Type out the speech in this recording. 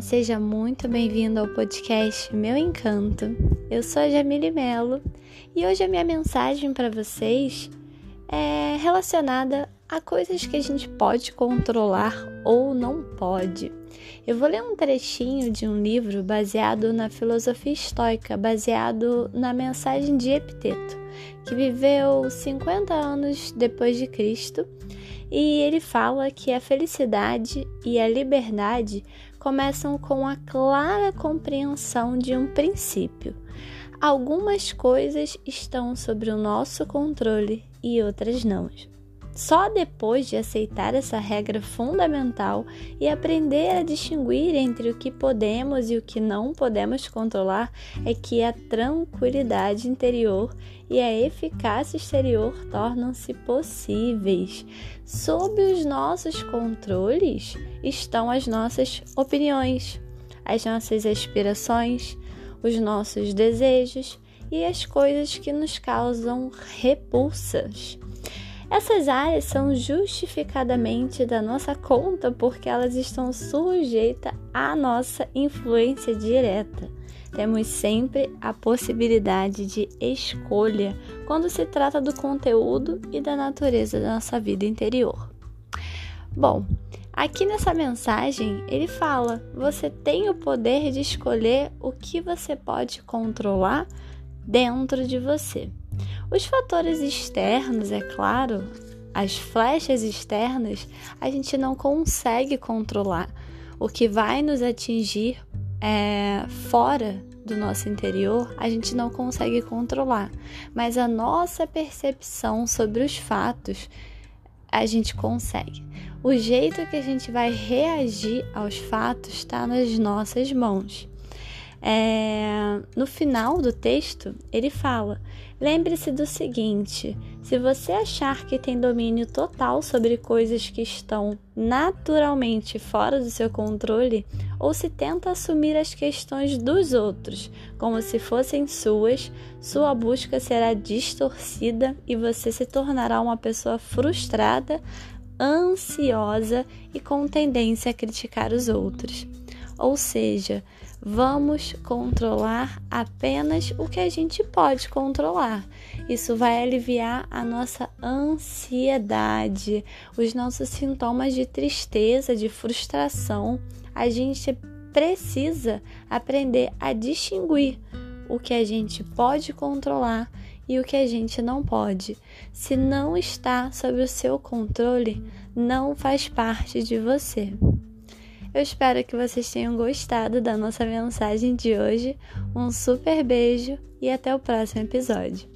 seja muito bem-vindo ao podcast Meu Encanto. Eu sou a Jamile Melo e hoje a minha mensagem para vocês é relacionada a coisas que a gente pode controlar ou não pode. Eu vou ler um trechinho de um livro baseado na filosofia estoica, baseado na mensagem de Epiteto, que viveu 50 anos depois de Cristo e ele fala que a felicidade e a liberdade começam com a clara compreensão de um princípio. Algumas coisas estão sob o nosso controle e outras não. Só depois de aceitar essa regra fundamental e aprender a distinguir entre o que podemos e o que não podemos controlar é que a tranquilidade interior e a eficácia exterior tornam-se possíveis. Sob os nossos controles estão as nossas opiniões, as nossas aspirações, os nossos desejos e as coisas que nos causam repulsas. Essas áreas são justificadamente da nossa conta porque elas estão sujeitas à nossa influência direta. Temos sempre a possibilidade de escolha quando se trata do conteúdo e da natureza da nossa vida interior. Bom, aqui nessa mensagem ele fala: você tem o poder de escolher o que você pode controlar dentro de você. Os fatores externos, é claro, as flechas externas, a gente não consegue controlar. O que vai nos atingir é, fora do nosso interior, a gente não consegue controlar. Mas a nossa percepção sobre os fatos, a gente consegue. O jeito que a gente vai reagir aos fatos está nas nossas mãos. É, no final do texto, ele fala: lembre-se do seguinte: se você achar que tem domínio total sobre coisas que estão naturalmente fora do seu controle, ou se tenta assumir as questões dos outros como se fossem suas, sua busca será distorcida e você se tornará uma pessoa frustrada, ansiosa e com tendência a criticar os outros. Ou seja, vamos controlar apenas o que a gente pode controlar. Isso vai aliviar a nossa ansiedade, os nossos sintomas de tristeza, de frustração. A gente precisa aprender a distinguir o que a gente pode controlar e o que a gente não pode. Se não está sob o seu controle, não faz parte de você. Eu espero que vocês tenham gostado da nossa mensagem de hoje. Um super beijo e até o próximo episódio.